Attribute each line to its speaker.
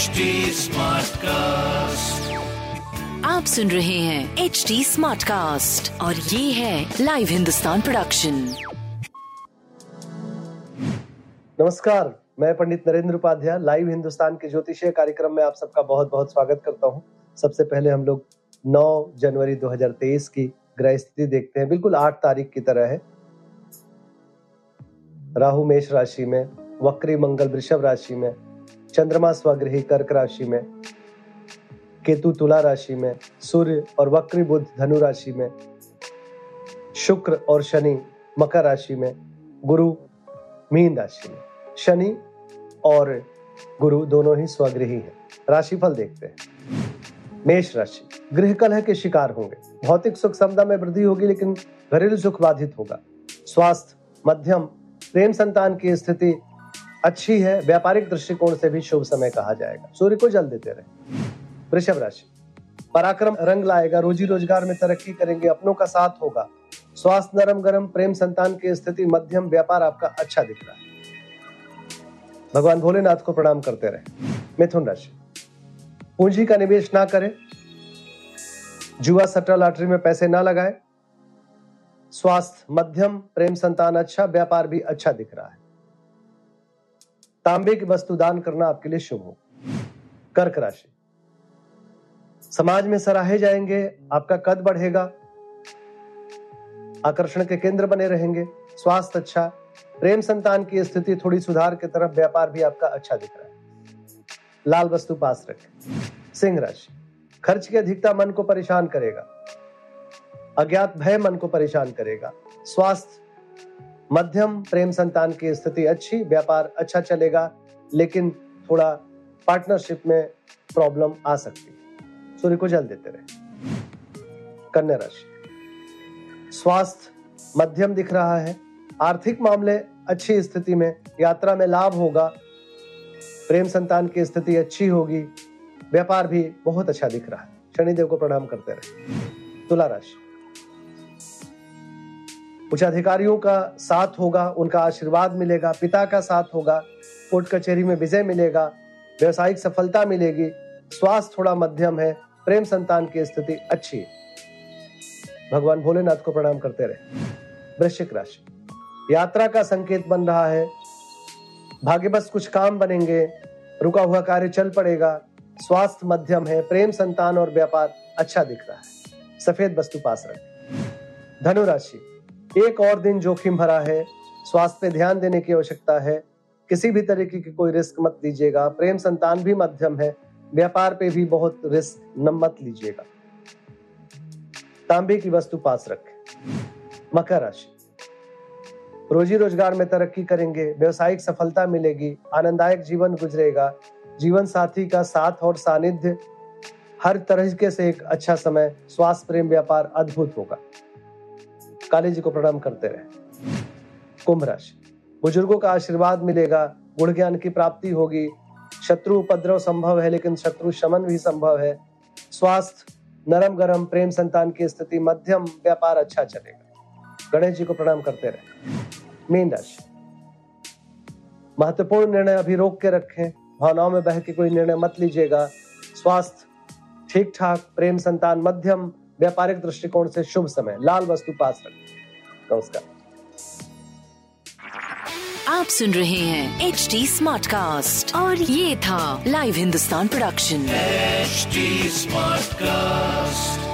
Speaker 1: HD Smartcast.
Speaker 2: आप सुन रहे हैं एच डी स्मार्ट कास्ट और ये है लाइव हिंदुस्तान प्रोडक्शन
Speaker 3: नमस्कार मैं पंडित नरेंद्र उपाध्याय लाइव हिंदुस्तान के ज्योतिषीय कार्यक्रम में आप सबका बहुत बहुत स्वागत करता हूँ। सबसे पहले हम लोग 9 जनवरी 2023 की ग्रह स्थिति देखते हैं। बिल्कुल 8 तारीख की तरह है। राहु मेष राशि में वक्री मंगल वृषभ राशि में चंद्रमा स्वग्रही कर्क राशि में, केतु तुला राशि में, सूर्य और वक्री बुद्ध धनु राशि में, शुक्र और शनि मकर राशि में, गुरु मीन राशि में। शनि और गुरु दोनों ही स्वगृही हैं। राशिफल देखते हैं। मेष राशि, गृह कलह के शिकार होंगे। भौतिक सुख समता में वृद्धि होगी, लेकिन घरेलू सुख बाधित होगा। स्वास्थ्य, मध्यम, प्रेम संतान की स्थिति अच्छी है, व्यापारिक दृष्टिकोण से भी शुभ समय कहा जाएगा। सूर्य को जल देते रहे। वृषभ राशि। पराक्रम रंग लाएगा, रोजी रोज़गार में तरक्की करेंगे, अपनों का साथ होगा। स्वास्थ्य नरम गरम प्रेम संतान की स्थिति, मध्यम व्यापार आपका अच्छा दिख रहा है। भगवान भोलेनाथ को प्रणाम करते रहे। मिथुन राशि। पूंजी का निवेश ना करें। जुआ सट्टा लॉटरी में पैसे ना लगाए। स्वास्थ्य मध्यम, प्रेम संतान अच्छा व्यापार भी अच्छा दिख रहा है। तांबे की वस्तु दान करना आपके लिए शुभ हो। कर्क राशि। समाज में सराहे जाएँगे, आपका कद बढ़ेगा, आकर्षण के केंद्र बने रहेंगे, स्वास्थ्य अच्छा प्रेम संतान की स्थिति थोड़ी सुधार की तरफ़ व्यापार भी आपका अच्छा दिख रहा है। लाल वस्तु पास रखें। सिंह राशि। खर्च की अधिकता मन को परेशान करेगा। अज्ञात भय मन को परेशान करेगा। स्वास्थ्य मध्यम प्रेम संतान की स्थिति अच्छी, व्यापार अच्छा चलेगा, लेकिन थोड़ा पार्टनरशिप में प्रॉब्लम आ सकती है। सूर्य को जल देते रहे। कन्या राशि। स्वास्थ्य मध्यम दिख रहा है। आर्थिक मामले अच्छी स्थिति में, यात्रा में लाभ होगा। प्रेम संतान की स्थिति अच्छी होगी। व्यापार भी बहुत अच्छा दिख रहा है। शनिदेव को प्रणाम करते रहे। तुला राशि। उच्च अधिकारियों का साथ होगा, उनका आशीर्वाद मिलेगा, पिता का साथ होगा, कोर्ट कचहरी में विजय मिलेगा, व्यवसायिक सफलता मिलेगी, स्वास्थ्य थोड़ा मध्यम है, प्रेम संतान की स्थिति अच्छी है। भगवान भोलेनाथ को प्रणाम करते रहे। वृश्चिक राशि। यात्रा का संकेत बन रहा है। भाग्य बस कुछ काम बनेंगे, रुका हुआ कार्य चल पड़ेगा, स्वास्थ्य मध्यम है, प्रेम संतान और व्यापार अच्छा दिख रहा है। सफ़ेद वस्तु पास रखें। धनु राशि। एक और दिन जोखिम भरा है, स्वास्थ्य पे ध्यान देने की आवश्यकता है। किसी भी तरीके की कोई रिस्क मत लीजिएगा। प्रेम संतान भी मध्यम है। व्यापार पे भी बहुत रिस्क न मत लीजिएगा। तांबे की वस्तु पास रखें। मकर राशि। रोजी रोज़गार में तरक्की करेंगे। व्यवसायिक सफलता मिलेगी। आनंददायक जीवन गुजरेगा। जीवन साथी का साथ और सानिध्य। हर तरीके से एक अच्छा समय। स्वास्थ्य, प्रेम, व्यापार अद्भुत होगा। काली जी को प्रणाम करते रहे। कुंभ राशि। बुज़ुर्गों का आशीर्वाद मिलेगा, गुण ज्ञान की प्राप्ति होगी। शत्रु उपद्रव संभव है, लेकिन शत्रु शमन भी संभव है। स्वास्थ्य, नरम गरम, प्रेम संतान की स्थिति, मध्यम, व्यापार अच्छा चलेगा। गणेश जी को प्रणाम करते रहे। मीन राशि। महत्वपूर्ण निर्णय अभी रोक के रखें। भावनाओं में बह के कोई निर्णय मत लीजिएगा। स्वास्थ्य ठीक ठाक प्रेम संतान, मध्यम व्यापारिक दृष्टिकोण से शुभ समय। लाल वस्तु पास रखें। नमस्कार।
Speaker 2: आप सुन रहे हैं एच डी स्मार्ट कास्ट और ये था live Hindustan production
Speaker 1: smart Smartcast.